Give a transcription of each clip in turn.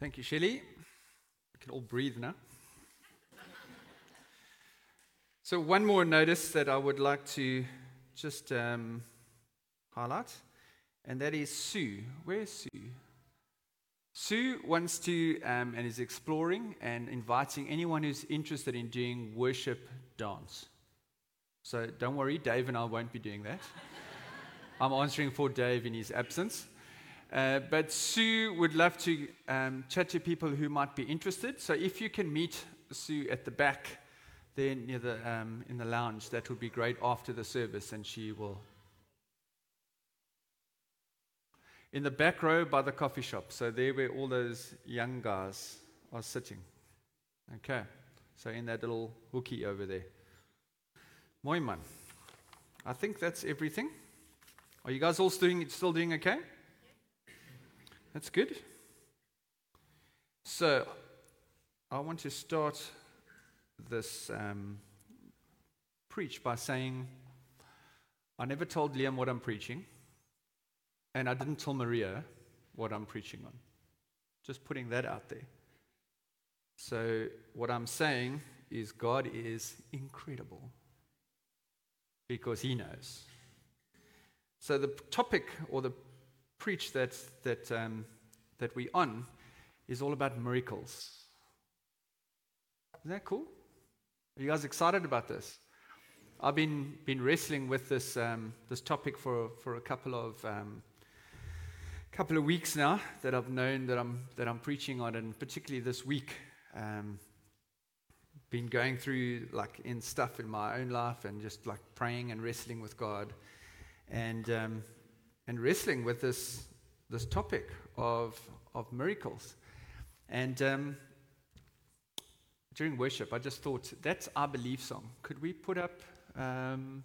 Thank you, Shelley. We can all breathe now. so, one more notice that I would like to just um, highlight, and that is Sue. Where's Sue? Sue wants to um, and is exploring and inviting anyone who's interested in doing worship dance. So don't worry, Dave and I won't be doing that. I'm answering for Dave in his absence. Uh, but Sue would love to um, chat to people who might be interested. So if you can meet Sue at the back, there near the um, in the lounge, that would be great after the service, and she will. In the back row by the coffee shop. So there, where all those young guys are sitting. Okay. So in that little hooky over there. Mooi man. I think that's everything. Are you guys all doing, still doing okay? That's good. So, I want to start this um, preach by saying I never told Liam what I'm preaching, and I didn't tell Maria what I'm preaching on. Just putting that out there. So, what I'm saying is God is incredible because He knows. So, the topic or the preach that, that, um, that we're on is all about miracles. Isn't that cool? Are you guys excited about this? I've been, been wrestling with this, um, this topic for, for a couple of, um, couple of weeks now that I've known that I'm, that I'm preaching on, and particularly this week. Um, been going through like in stuff in my own life and just like praying and wrestling with God. And um, and wrestling with this, this topic of, of miracles. And um, during worship, I just thought, that's our belief song. Could we put up um,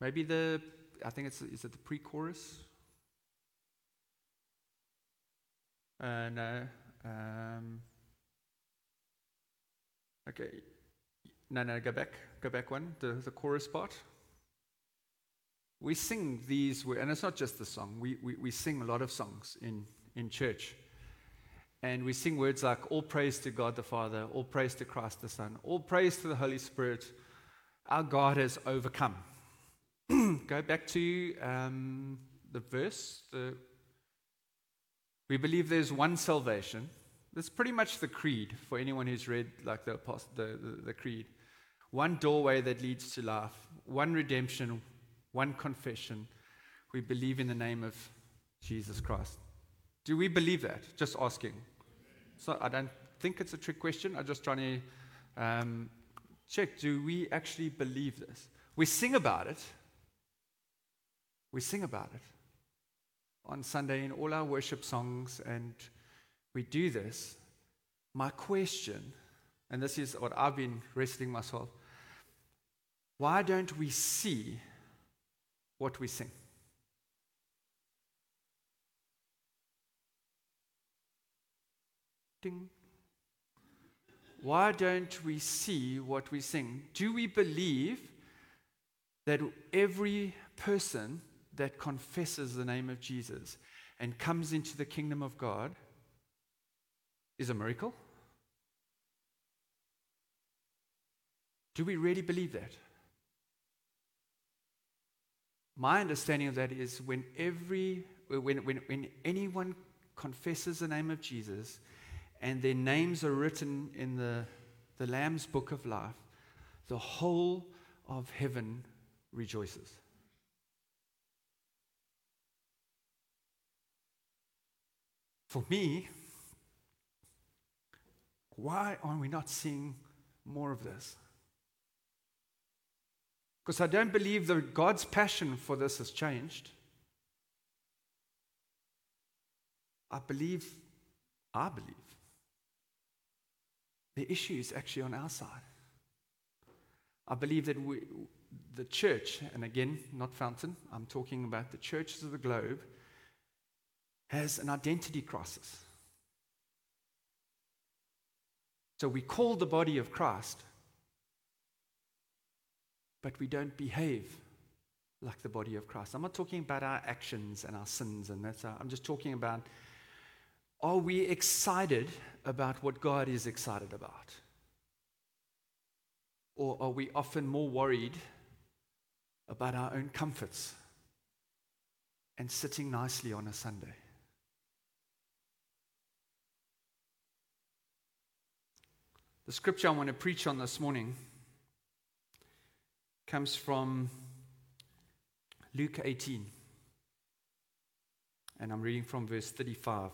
maybe the, I think it's, is it the pre chorus? Uh, no. Um, okay. No, no, go back. Go back one, the, the chorus part we sing these, and it's not just the song, we, we, we sing a lot of songs in, in church. And we sing words like, All praise to God the Father, all praise to Christ the Son, all praise to the Holy Spirit. Our God has overcome. Go back to um, the verse. The, we believe there's one salvation. That's pretty much the creed for anyone who's read like the, the, the, the creed. One doorway that leads to life, one redemption, one confession. We believe in the name of Jesus Christ. Do we believe that? Just asking. So I don't think it's a trick question. I'm just trying to um, check. Do we actually believe this? We sing about it. We sing about it on Sunday in all our worship songs, and we do this. My question, and this is what I've been wrestling myself why don't we see what we sing. Ding. Why don't we see what we sing? Do we believe that every person that confesses the name of Jesus and comes into the kingdom of God is a miracle? Do we really believe that? My understanding of that is when every when, when, when anyone confesses the name of Jesus and their names are written in the, the Lamb's book of life, the whole of heaven rejoices. For me, why are we not seeing more of this? Because I don't believe that God's passion for this has changed. I believe, I believe, the issue is actually on our side. I believe that we, the church, and again, not Fountain, I'm talking about the churches of the globe, has an identity crisis. So we call the body of Christ, but we don't behave like the body of Christ. I'm not talking about our actions and our sins, and that's our, uh, I'm just talking about Are we excited about what God is excited about? Or are we often more worried about our own comforts and sitting nicely on a Sunday? The scripture I want to preach on this morning comes from Luke 18. And I'm reading from verse 35.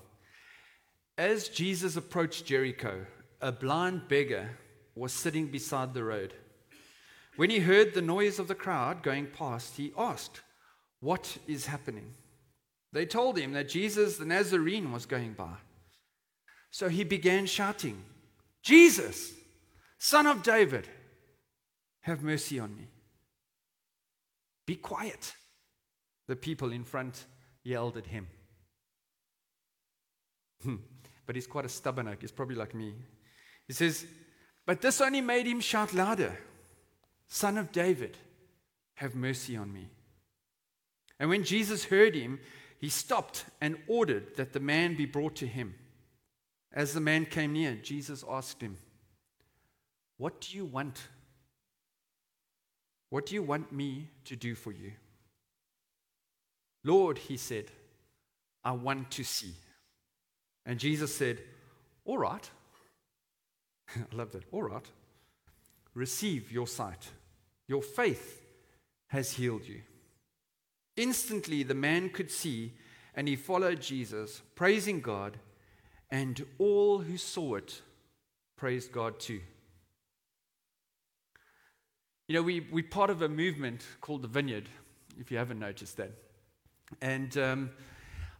As Jesus approached Jericho, a blind beggar was sitting beside the road. When he heard the noise of the crowd going past, he asked, What is happening? They told him that Jesus the Nazarene was going by. So he began shouting, Jesus, son of David, have mercy on me. Be quiet, the people in front yelled at him. Hmm. but he's quite a stubborn oak. He's probably like me. He says, But this only made him shout louder Son of David, have mercy on me. And when Jesus heard him, he stopped and ordered that the man be brought to him. As the man came near, Jesus asked him, What do you want? What do you want me to do for you? Lord, he said, I want to see. And Jesus said, All right. I love that. All right. Receive your sight. Your faith has healed you. Instantly, the man could see, and he followed Jesus, praising God and all who saw it praised God too. You know, we, we're part of a movement called the Vineyard, if you haven't noticed that. And um,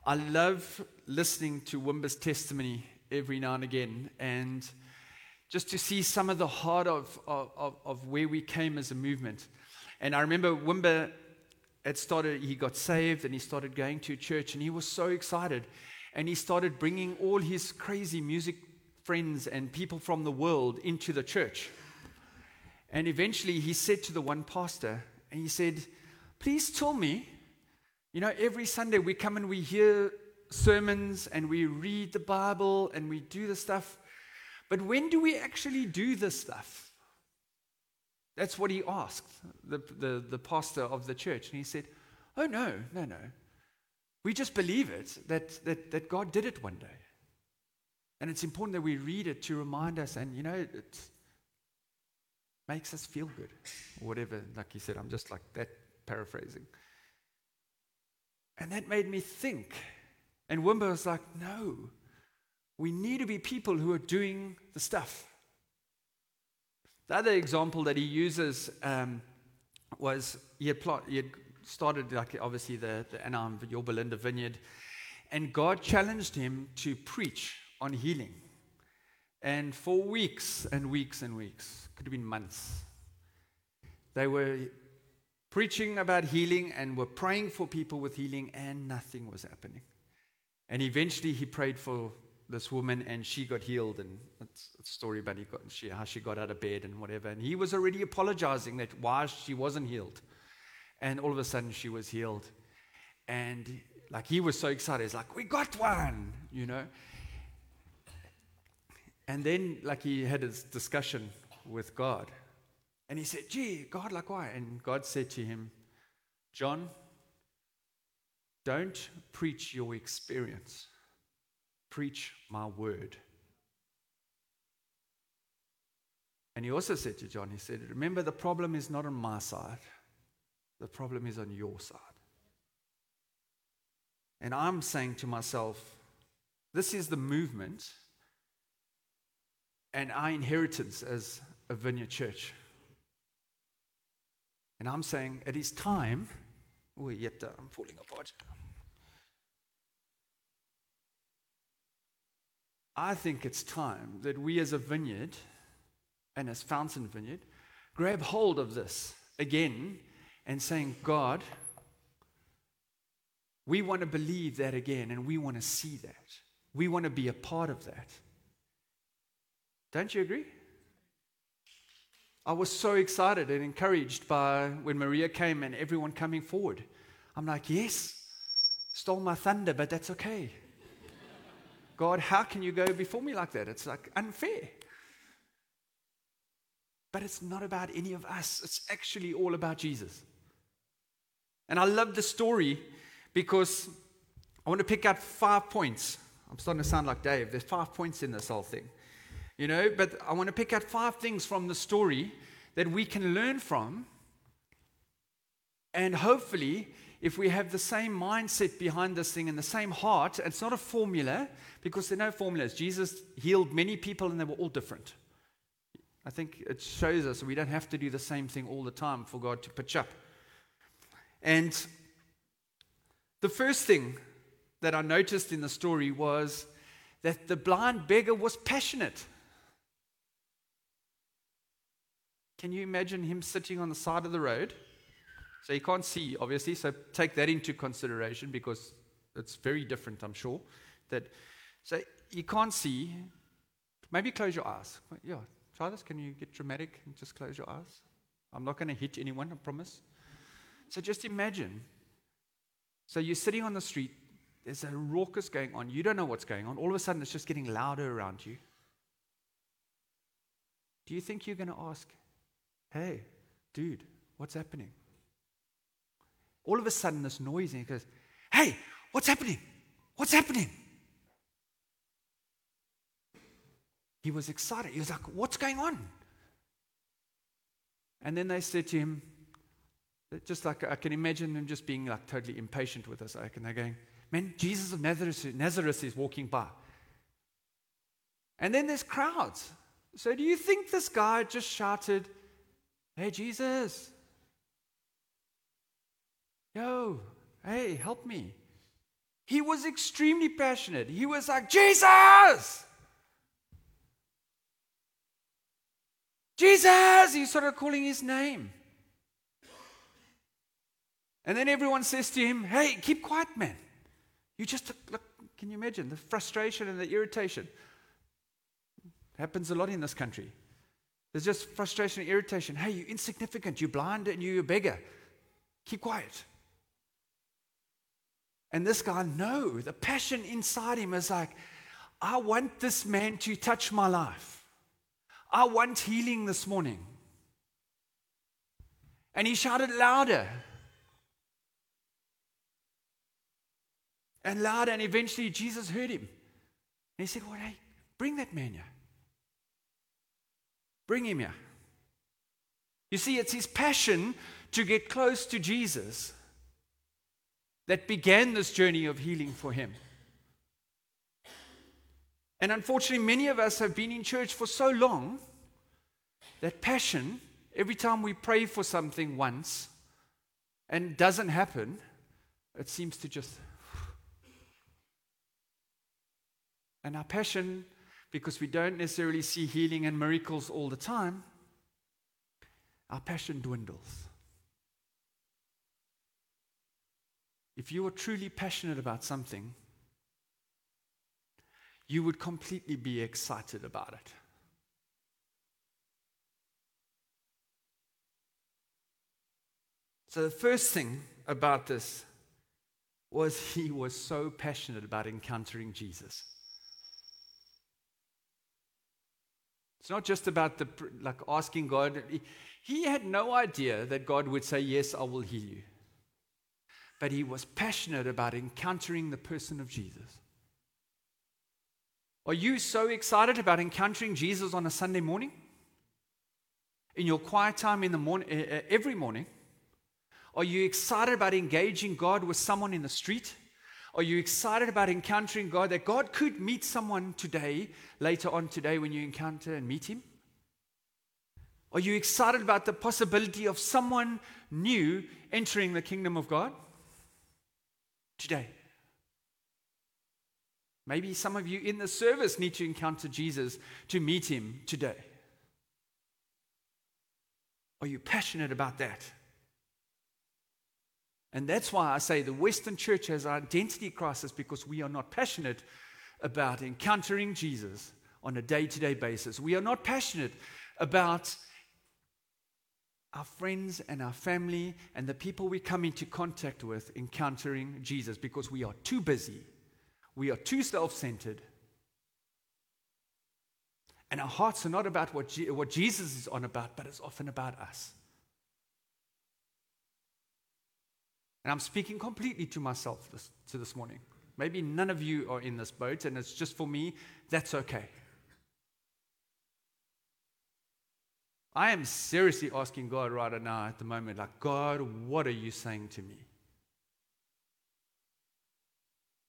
I love listening to Wimber's testimony every now and again, and just to see some of the heart of, of, of where we came as a movement. And I remember Wimber had started, he got saved and he started going to church, and he was so excited and he started bringing all his crazy music friends and people from the world into the church. And eventually he said to the one pastor, and he said, Please tell me, you know, every Sunday we come and we hear sermons and we read the Bible and we do the stuff, but when do we actually do this stuff? That's what he asked the, the, the pastor of the church. And he said, Oh, no, no, no. We just believe it, that, that, that God did it one day. And it's important that we read it to remind us, and you know, it makes us feel good. Whatever, like he said, I'm just like that paraphrasing. And that made me think. And Wimber was like, no, we need to be people who are doing the stuff. The other example that he uses um, was he had, plot, he had started like obviously the, the Anaheim, Yorba vineyard. And God challenged him to preach on healing. And for weeks and weeks and weeks, could have been months, they were preaching about healing and were praying for people with healing, and nothing was happening. And eventually he prayed for this woman and she got healed and that's a story about she, how she got out of bed and whatever and he was already apologizing that why she wasn't healed and all of a sudden she was healed. And like he was so excited. He's like, we got one, you know. And then like he had his discussion with God. And he said, gee, God, like why? And God said to him, John, don't preach your experience. Preach my word. And he also said to John, he said, Remember, the problem is not on my side. The problem is on your side. And I'm saying to myself, this is the movement and our inheritance as a vineyard church. And I'm saying it is time. Oh, yet uh, I'm falling apart. I think it's time that we as a vineyard and as Fountain Vineyard grab hold of this again and saying, God, we want to believe that again and we want to see that. We want to be a part of that. Don't you agree? I was so excited and encouraged by when Maria came and everyone coming forward. I'm like, yes, stole my thunder, but that's okay. God, how can you go before me like that? It's like unfair. But it's not about any of us, it's actually all about Jesus. And I love the story because I want to pick out five points. I'm starting to sound like Dave. There's five points in this whole thing. You know, but I want to pick out five things from the story that we can learn from. And hopefully, if we have the same mindset behind this thing and the same heart, it's not a formula because there are no formulas. Jesus healed many people and they were all different. I think it shows us we don't have to do the same thing all the time for God to pitch up. And the first thing that I noticed in the story was that the blind beggar was passionate. Can you imagine him sitting on the side of the road? So he can't see, obviously, so take that into consideration because it's very different, I'm sure. That so you can't see. Maybe close your eyes. Yeah, try this. Can you get dramatic and just close your eyes? I'm not going to hit anyone, I promise. So just imagine. So you're sitting on the street, there's a raucous going on. You don't know what's going on. All of a sudden, it's just getting louder around you. Do you think you're going to ask, hey, dude, what's happening? All of a sudden, this noise, and he goes, hey, what's happening? What's happening? He was excited. He was like, what's going on? And then they said to him, just like I can imagine them just being like totally impatient with us. Like, and they're going, Man, Jesus of Nazareth, Nazareth is walking by. And then there's crowds. So do you think this guy just shouted, Hey, Jesus? Yo, hey, help me. He was extremely passionate. He was like, Jesus! Jesus! He started calling his name. And then everyone says to him, Hey, keep quiet, man. You just look, can you imagine the frustration and the irritation? It happens a lot in this country. There's just frustration and irritation. Hey, you're insignificant, you're blind, and you're a beggar. Keep quiet. And this guy, no, the passion inside him is like, I want this man to touch my life. I want healing this morning. And he shouted louder. and louder. And eventually Jesus heard him. And he said, Well, hey, bring that man here. Bring him here. You see, it's his passion to get close to Jesus that began this journey of healing for him. And unfortunately, many of us have been in church for so long that passion, every time we pray for something once and doesn't happen, it seems to just And our passion, because we don't necessarily see healing and miracles all the time, our passion dwindles. If you were truly passionate about something, you would completely be excited about it. So, the first thing about this was he was so passionate about encountering Jesus. It's not just about the like asking God. He had no idea that God would say, "Yes, I will heal you." But he was passionate about encountering the person of Jesus. Are you so excited about encountering Jesus on a Sunday morning? In your quiet time in the morning, every morning? Are you excited about engaging God with someone in the street? Are you excited about encountering God? That God could meet someone today, later on today, when you encounter and meet Him? Are you excited about the possibility of someone new entering the kingdom of God today? Maybe some of you in the service need to encounter Jesus to meet Him today. Are you passionate about that? And that's why I say the Western church has an identity crisis because we are not passionate about encountering Jesus on a day to day basis. We are not passionate about our friends and our family and the people we come into contact with encountering Jesus because we are too busy, we are too self centered, And our hearts are not about what, Je- what Jesus is on about, but it's often about us. And I'm speaking completely to myself this, to this morning. Maybe none of you are in this boat and it's just for me. That's okay. I am seriously asking God right now at the moment, like, God, what are you saying to me?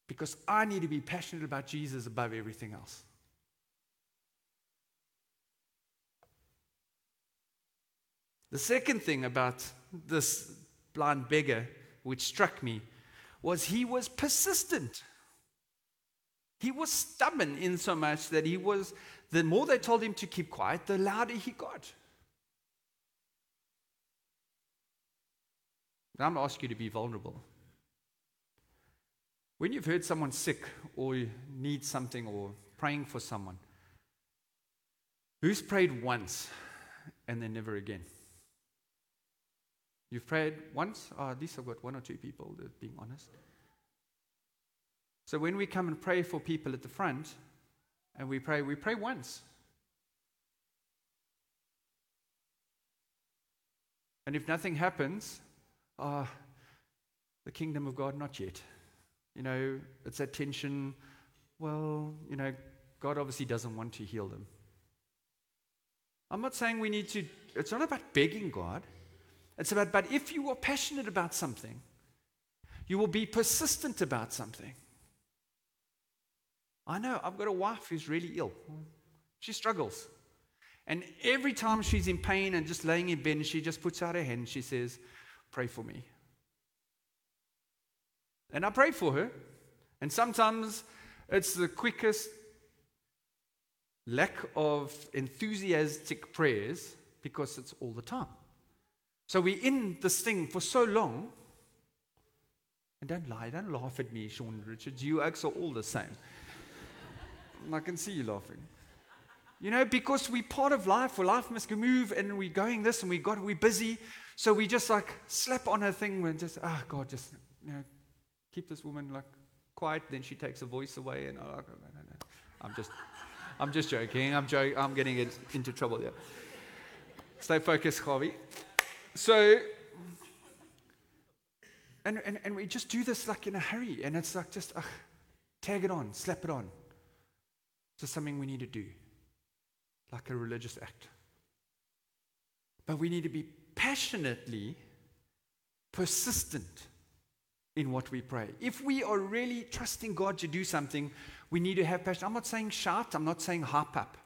Because I need to be passionate about Jesus above everything else. The second thing about this blind beggar, which struck me, was he was persistent. He was stubborn in so much that he was, the more they told him to keep quiet, the louder he got. I'm going to ask you to be vulnerable. When you've heard someone sick or need something or praying for someone, who's prayed once and then never again? You've prayed once? Oh, at least I've got one or two people being honest. So when we come and pray for people at the front, and we pray, we pray once. And if nothing happens, ah, the kingdom of God, not yet. You know, it's that tension. Well, you know, God obviously doesn't want to heal them. I'm not saying we need to, it's not about begging God. It's about, but if you are passionate about something, you will be persistent about something. I know, I've got a wife who's really ill. She struggles. And every time she's in pain and just laying in bed, she just puts out her hand. and She says, Pray for me. And I pray for her. And sometimes it's the quickest lack of enthusiastic prayers because it's all the time. So we're in this thing for so long. And don't lie, don't laugh at me, Sean Richards. You acts are all the same. I can see you laughing. You know, because we're part of life, where life must move, and we're going this, and we got we're busy, so we just like slap on her thing and just, ah, oh, God, just you know, keep this woman like quiet. Then she takes her voice away, and oh, no, no, no. I'm just, I'm just joking. I'm joking. I'm getting into trouble here. Stay focused, Harvey. So, and, and, and we just do this like in a hurry, and it's like just tag it on, slap it on. It's just something we need to do, like a religious act. But we need to be passionately persistent in what we pray. If we are really trusting God to do something, we need to have passion. I'm not saying shout, I'm not saying harp up.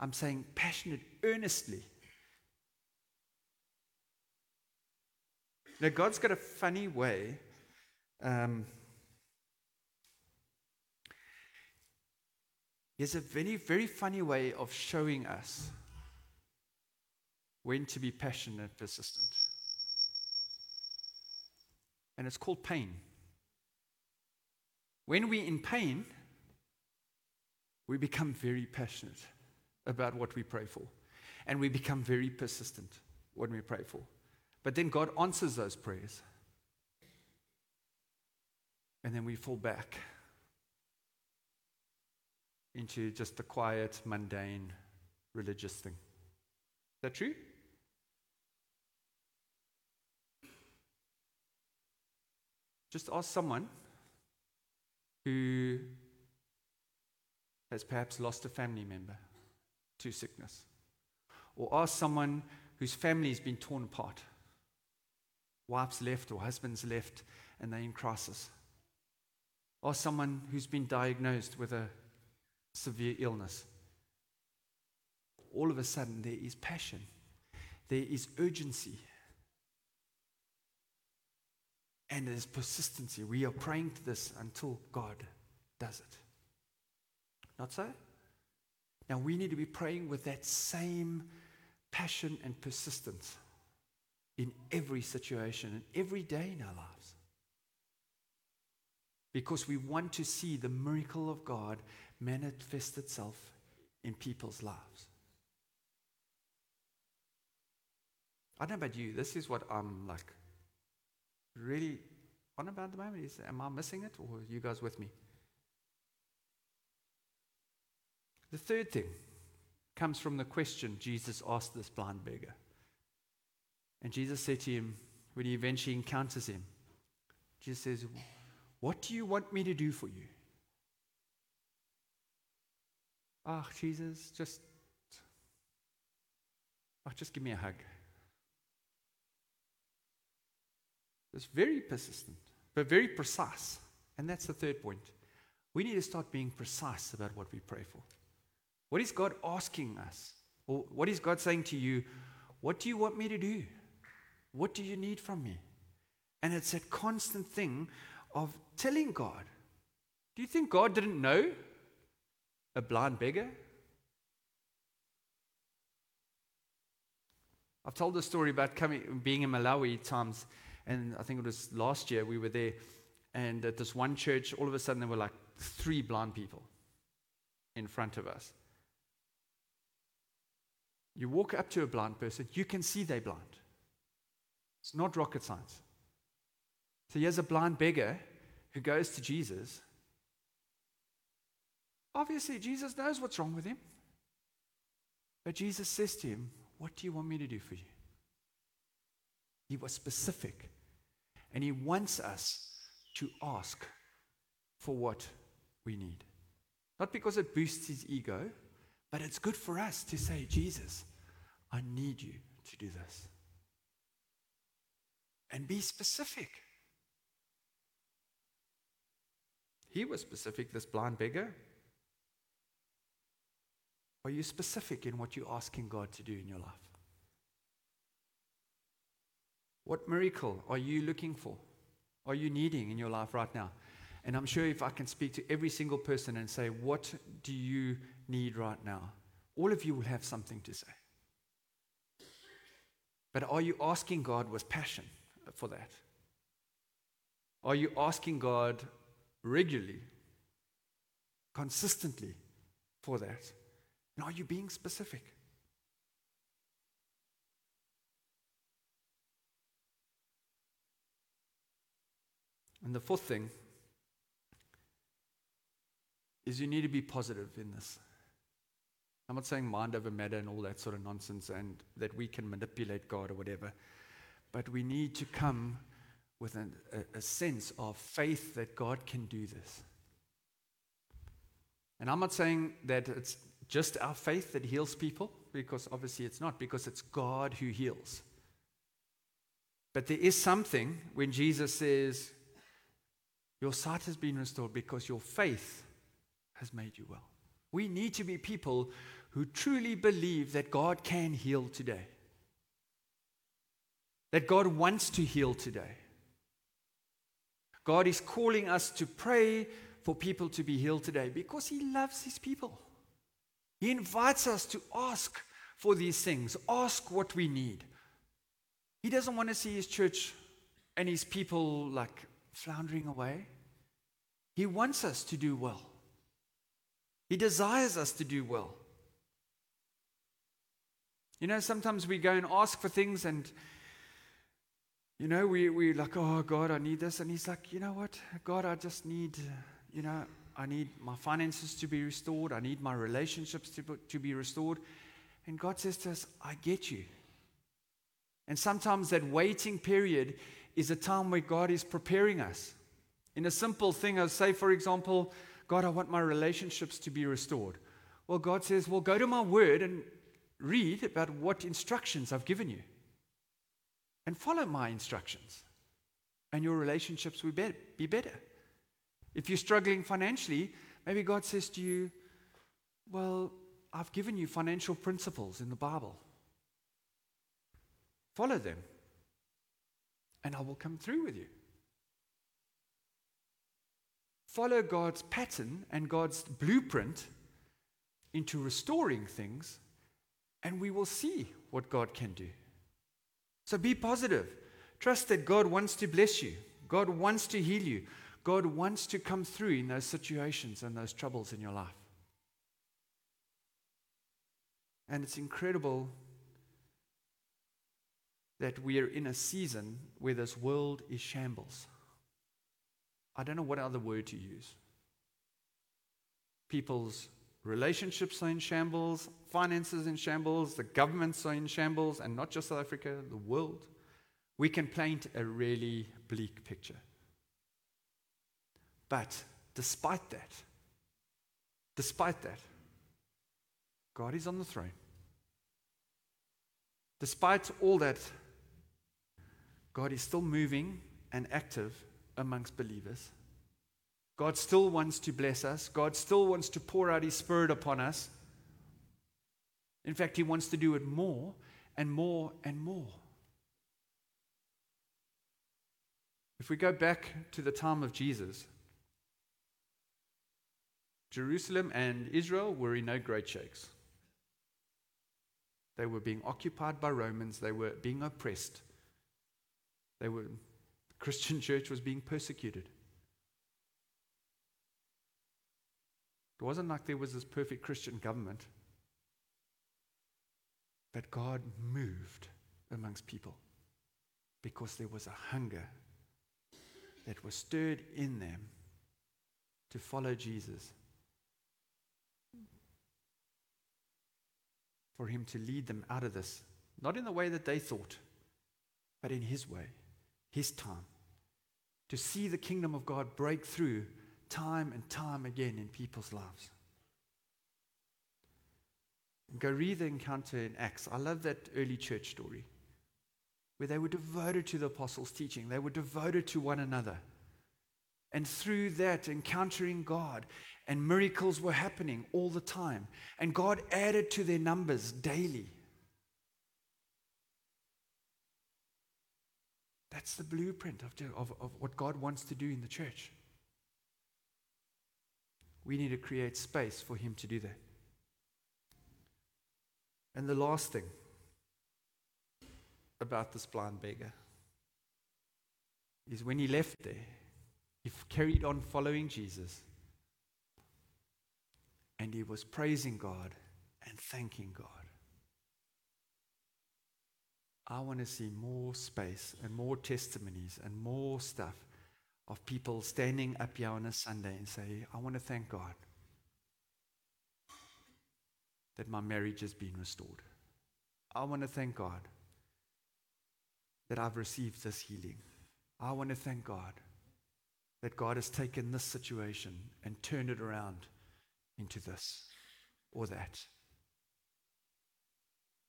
I'm saying passionate, earnestly. Now, God's got a funny way. Um, he has a very, very funny way of showing us when to be passionate, and persistent. And it's called pain. When we're in pain, we become very passionate about what we pray for. And we become very persistent when we pray for. But then God answers those prayers. And then we fall back into just the quiet, mundane, religious thing. Is that true? Just ask someone who has perhaps lost a family member to sickness, or ask someone whose family has been torn apart wife's left or husband's left and they're in crisis. Or someone who's been diagnosed with a severe illness. All of a sudden, there is passion, there is urgency, and there's persistency. We are praying to this until God does it. Not so? Now, we need to be praying with that same passion and persistence in every situation and every day in our lives. Because we want to see the miracle of God manifest itself in people's lives. I don't know about you, this is what I'm like really on about the moment. Is am I missing it or are you guys with me? The third thing comes from the question Jesus asked this blind beggar. And Jesus said to him, when he eventually encounters him, Jesus says, What do you want me to do for you? Ah, oh, Jesus, just, oh, just give me a hug. It's very persistent, but very precise. And that's the third point. We need to start being precise about what we pray for. What is God asking us? Or what is God saying to you? What do you want me to do? What do you need from me? And it's a constant thing of telling God. Do you think God didn't know a blind beggar? I've told the story about coming, being in Malawi times, and I think it was last year we were there, and at this one church, all of a sudden there were like three blind people in front of us. You walk up to a blind person, you can see they're blind. It's not rocket science. So here's a blind beggar who goes to Jesus. Obviously, Jesus knows what's wrong with him. But Jesus says to him, What do you want me to do for you? He was specific. And he wants us to ask for what we need. Not because it boosts his ego, but it's good for us to say, Jesus, I need you to do this. And be specific. He was specific, this blind beggar. Are you specific in what you're asking God to do in your life? What miracle are you looking for? Are you needing in your life right now? And I'm sure if I can speak to every single person and say, What do you need right now? All of you will have something to say. But are you asking God with passion for that? Are you asking God regularly, consistently for that? And are you being specific? And the fourth thing is you need to be positive in this. I'm not saying mind over matter and all that sort of nonsense and that we can manipulate God or whatever, but we need to come with an, a, a sense of faith that God can do this. And I'm not saying that it's just our faith that heals people, because obviously it's not, because it's God who heals. But there is something when Jesus says, Your sight has been restored because your faith has made you well. We need to be people who truly believe that God can heal today, that God wants to heal today. God is calling us to pray for people to be healed today because He loves His people. He invites us to ask for these things, ask what we need. He doesn't want to see His church and His people like floundering away. He wants us to do well. He desires us to do well. You know, sometimes we go and ask for things and, you know, we, we're like, oh, God, I need this. And He's like, you know what? God, I just need, you know, I need my finances to be restored. I need my relationships to, to be restored. And God says to us, I get you. And sometimes that waiting period is a time where God is preparing us. In a simple thing, I say, for example, God, I want my relationships to be restored. Well, God says, Well, go to my word and read about what instructions I've given you and follow my instructions, and your relationships will be better. If you're struggling financially, maybe God says to you, Well, I've given you financial principles in the Bible. Follow them, and I will come through with you follow God's pattern and God's blueprint into restoring things, and we will see what God can do. So be positive. Trust that God wants to bless you, God wants to heal you, God wants to come through in those situations and those troubles in your life. And it's incredible that we are in a season where this world is shambles. I don't know what other word to use. People's relationships are in shambles, finances in shambles, the governments are in shambles, and not just South Africa, the world, we can paint a really bleak picture. But despite that, despite that, God is on the throne. Despite all that, God is still moving and active amongst believers. God still wants to bless us. God still wants to pour out His Spirit upon us. In fact, He wants to do it more and more and more. If we go back to the time of Jesus, Jerusalem and Israel were in no great shakes. They were being occupied by Romans, they were being oppressed. They were, the Christian church was being persecuted. It wasn't like there was this perfect Christian government. But God moved amongst people because there was a hunger that was stirred in them to follow Jesus. For him to lead them out of this, not in the way that they thought, but in his way, his time. To see the kingdom of God break through time and time again in people's lives. Go read the encounter in Acts. I love that early church story where they were devoted to the apostles' teaching, they were devoted to one another. And through that, encountering God, and miracles were happening all the time. And God added to their numbers daily. That's the blueprint of, of, of what God wants to do in the church. We need to create space for Him to do that. And the last thing about this blind beggar is when he left there, he carried on following Jesus and he was praising God and thanking God. I want to see more space and more testimonies and more stuff of people standing up here on a Sunday and say, I want to thank God that my marriage has been restored. I want to thank God that I've received this healing. I want to thank God that God has taken this situation and turned it around into this or that.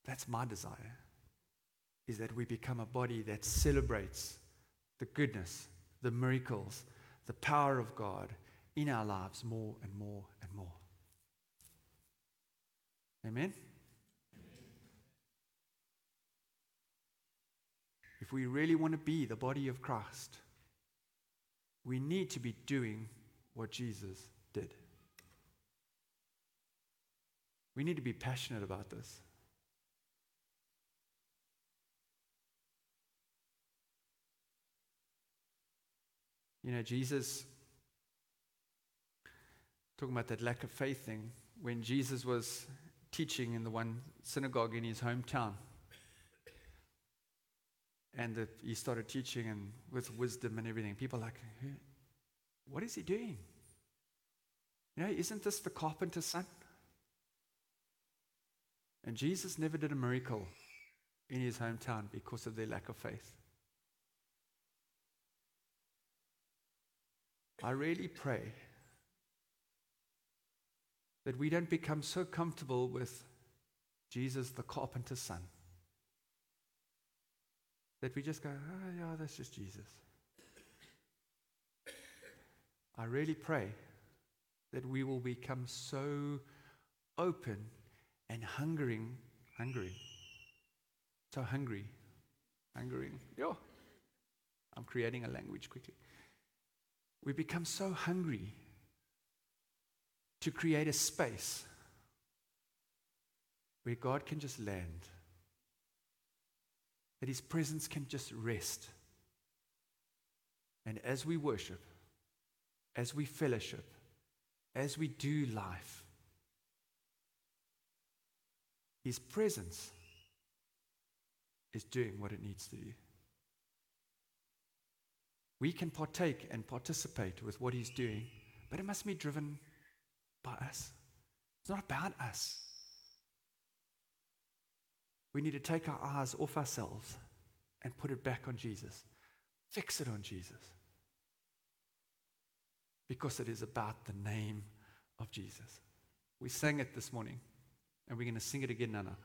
That's my desire, is that we become a body that celebrates the goodness, the miracles, the power of God in our lives more and more and more. Amen? If we really want to be the body of Christ, we need to be doing what Jesus did. We need to be passionate about this. You know, Jesus, talking about that lack of faith thing, when Jesus was teaching in the one synagogue in his hometown. And the, he started teaching and with wisdom and everything. People like, what is he doing? You know, isn't this the carpenter's son? And Jesus never did a miracle in his hometown because of their lack of faith. I really pray that we don't become so comfortable with Jesus, the carpenter's son, that we just go, oh, yeah, that's just Jesus. I really pray that we will become so open and hungering, hungry, so hungry, hungering. Yo, I'm creating a language quickly. We become so hungry to create a space where God can just land, that His presence can just rest. And as we worship, as we fellowship, as we do life, His presence is doing what it needs to do. We can partake and participate with what He's doing, but it must be driven us. It's not about us. We need to take our eyes off ourselves and put it back on Jesus. Fix it on Jesus. Because it is about the name of Jesus. We sang it this morning, and we're going to sing it again, Nana.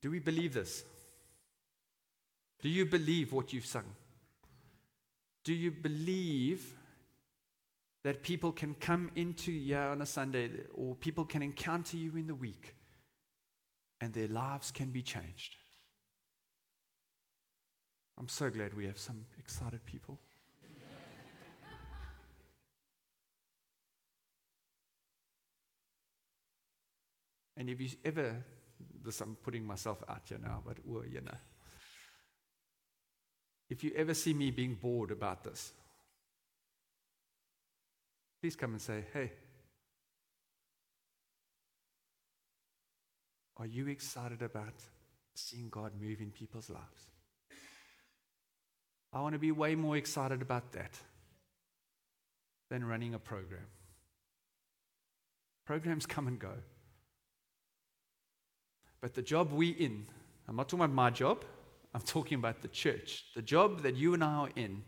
Do we believe this? Do you believe what you've sung? Do you believe that people can come into here on a Sunday or people can encounter you in the week and their lives can be changed. I'm so glad we have some excited people. and if you ever, this I'm putting myself out here now, but well, you know, if you ever see me being bored about this, please come and say, hey, Are you excited about seeing God move in people's lives? I want to be way more excited about that than running a program. Programs come and go. But the job we in, I'm not talking about my job, I'm talking about the church. The job that you and I are in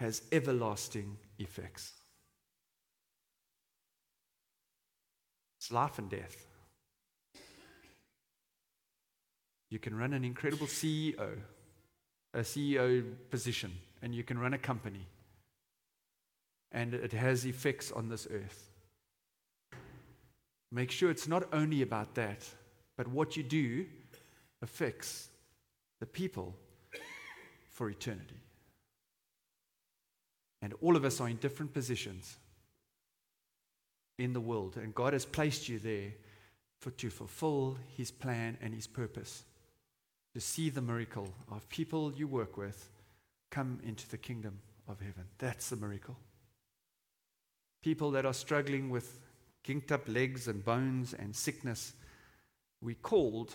has everlasting effects. It's life and death. You can run an incredible CEO, a CEO position, and you can run a company. And it has effects on this earth. Make sure it's not only about that, but what you do affects the people for eternity. And all of us are in different positions in the world, and God has placed you there for, to fulfill His plan and His purpose. To see the miracle of people you work with come into the kingdom of heaven. That's the miracle. People that are struggling with kinked up legs and bones and sickness, we called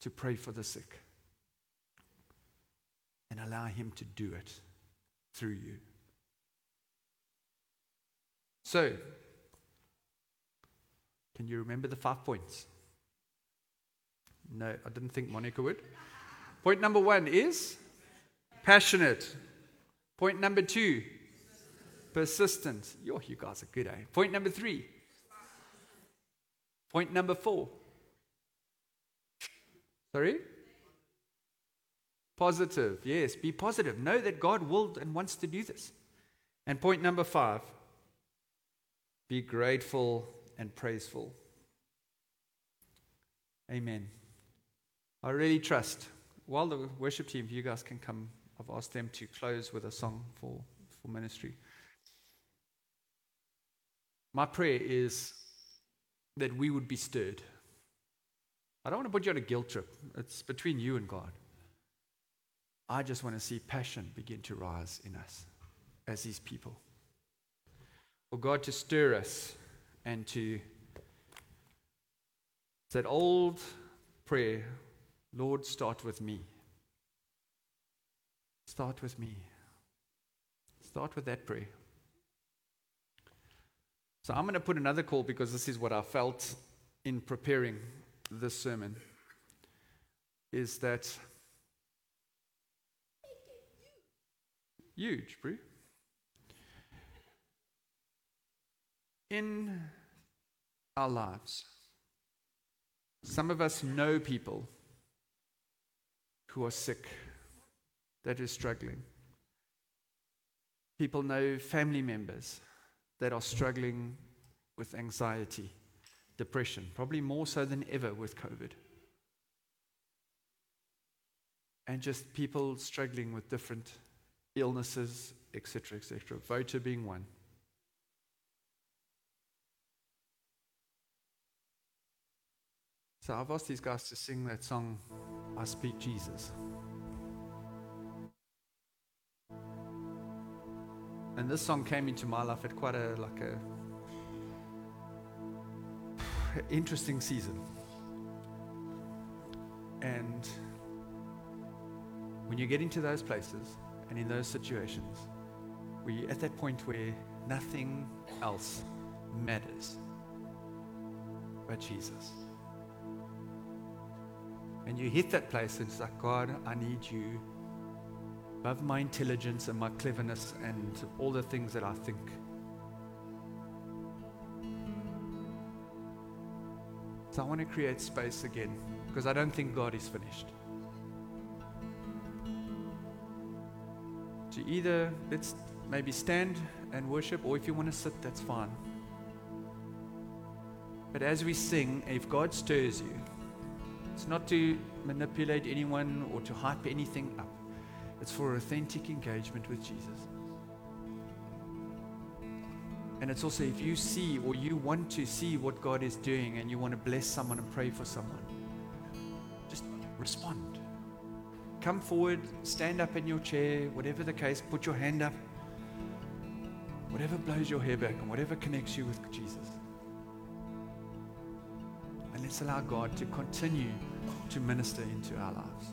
to pray for the sick and allow Him to do it through you. So, can you remember the five points? No, I didn't think Monica would. Point number one is passionate. Point number two, persistent. Yo, you guys are good, eh? Point number three. Point number four. Sorry? Positive. Yes, be positive. Know that God will and wants to do this. And point number five be grateful and praiseful. Amen. I really trust. While the worship team, you guys can come, I've asked them to close with a song for, for ministry. My prayer is that we would be stirred. I don't want to put you on a guilt trip, it's between you and God. I just want to see passion begin to rise in us as His people. For God to stir us and to that old prayer, Lord, start with me. Start with me. Start with that prayer. So I'm going to put another call because this is what I felt in preparing this sermon is that huge, bro. in our lives, some of us know people who are sick, that is struggling. People know family members that are struggling with anxiety, depression, probably more so than ever with COVID. And just people struggling with different illnesses, etc., etc. Voter being one. So I've asked these guys to sing that song, I Speak Jesus. And this song came into my life at quite a like a interesting season. And when you get into those places and in those situations, we're at that point where nothing else matters but Jesus. And you hit that place and it's like, God, I need you above my intelligence and my cleverness and all the things that I think. So I want to create space again because I don't think God is finished. To either let's maybe stand and worship, or if you want to sit, that's fine. But as we sing, if God stirs you, it's not to manipulate anyone or to hype anything up. It's for authentic engagement with Jesus. And it's also if you see or you want to see what God is doing and you want to bless someone and pray for someone, just respond. Come forward, stand up in your chair, whatever the case, put your hand up. Whatever blows your hair back and whatever connects you with Jesus. And let's allow God to continue to minister into our lives.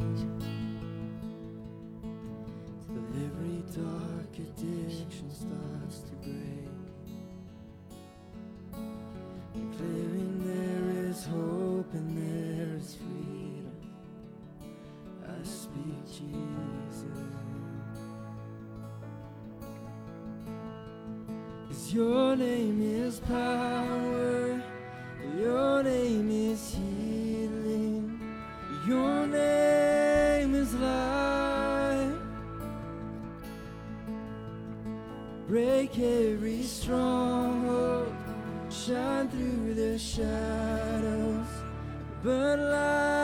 Your name is power. Your name is healing. Your name is life. Break every stronghold. Shine through the shadows. Burn like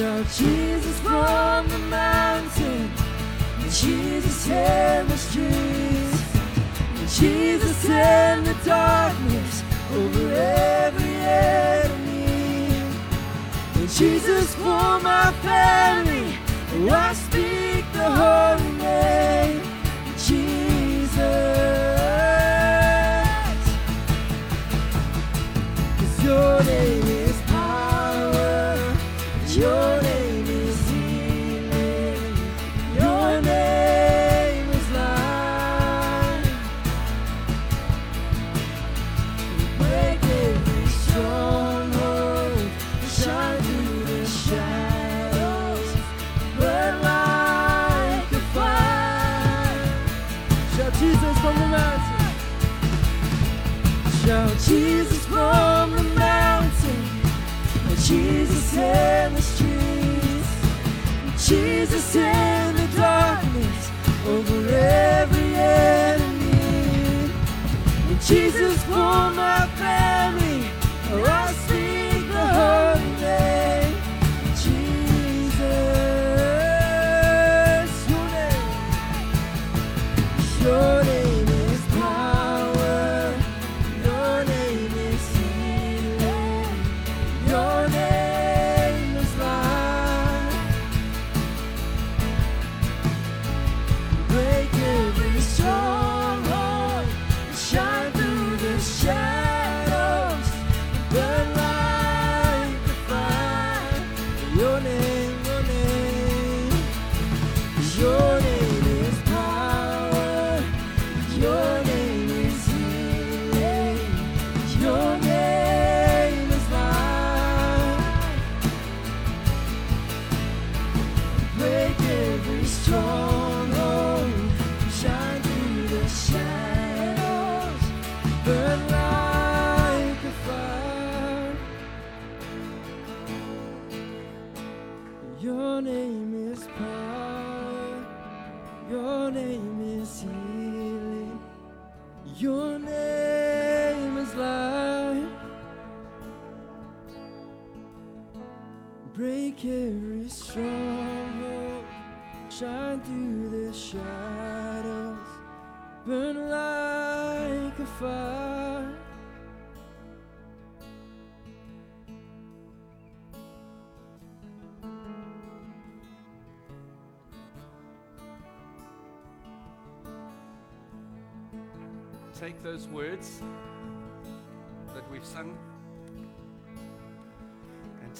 Shout Jesus from the mountain. Jesus in the streets. And Jesus in the darkness over every enemy. And Jesus for my family, I speak the holy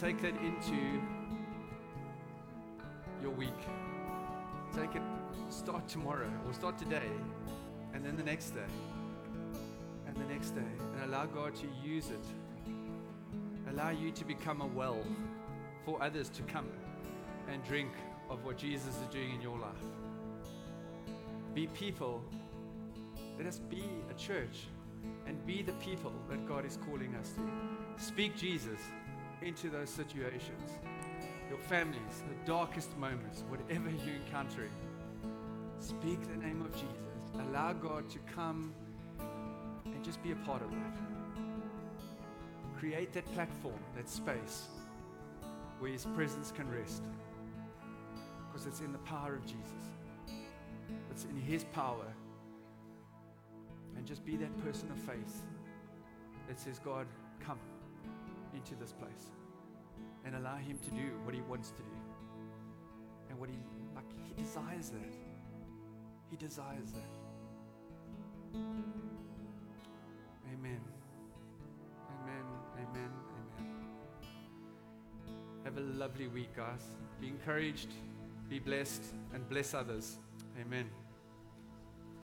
take that into your week. Take it, start tomorrow or start today, and then the next day, and the next day, and allow God to use it. Allow you to become a well for others to come and drink of what Jesus is doing in your life. Be people let us be a church and be the people that God is calling us to. Speak Jesus into those situations, your families, the darkest moments, whatever you're encountering. Speak the name of Jesus. Allow God to come and just be a part of that. Create that platform, that space where His presence can rest. Because it's in the power of Jesus, it's in His power and just be that person of faith that says, God, come into this place and allow Him to do what He wants to do. And what He, like, He desires that. He desires that. Amen. Amen. Amen. Amen. Have a lovely week, guys. Be encouraged, be blessed, and bless others. Amen.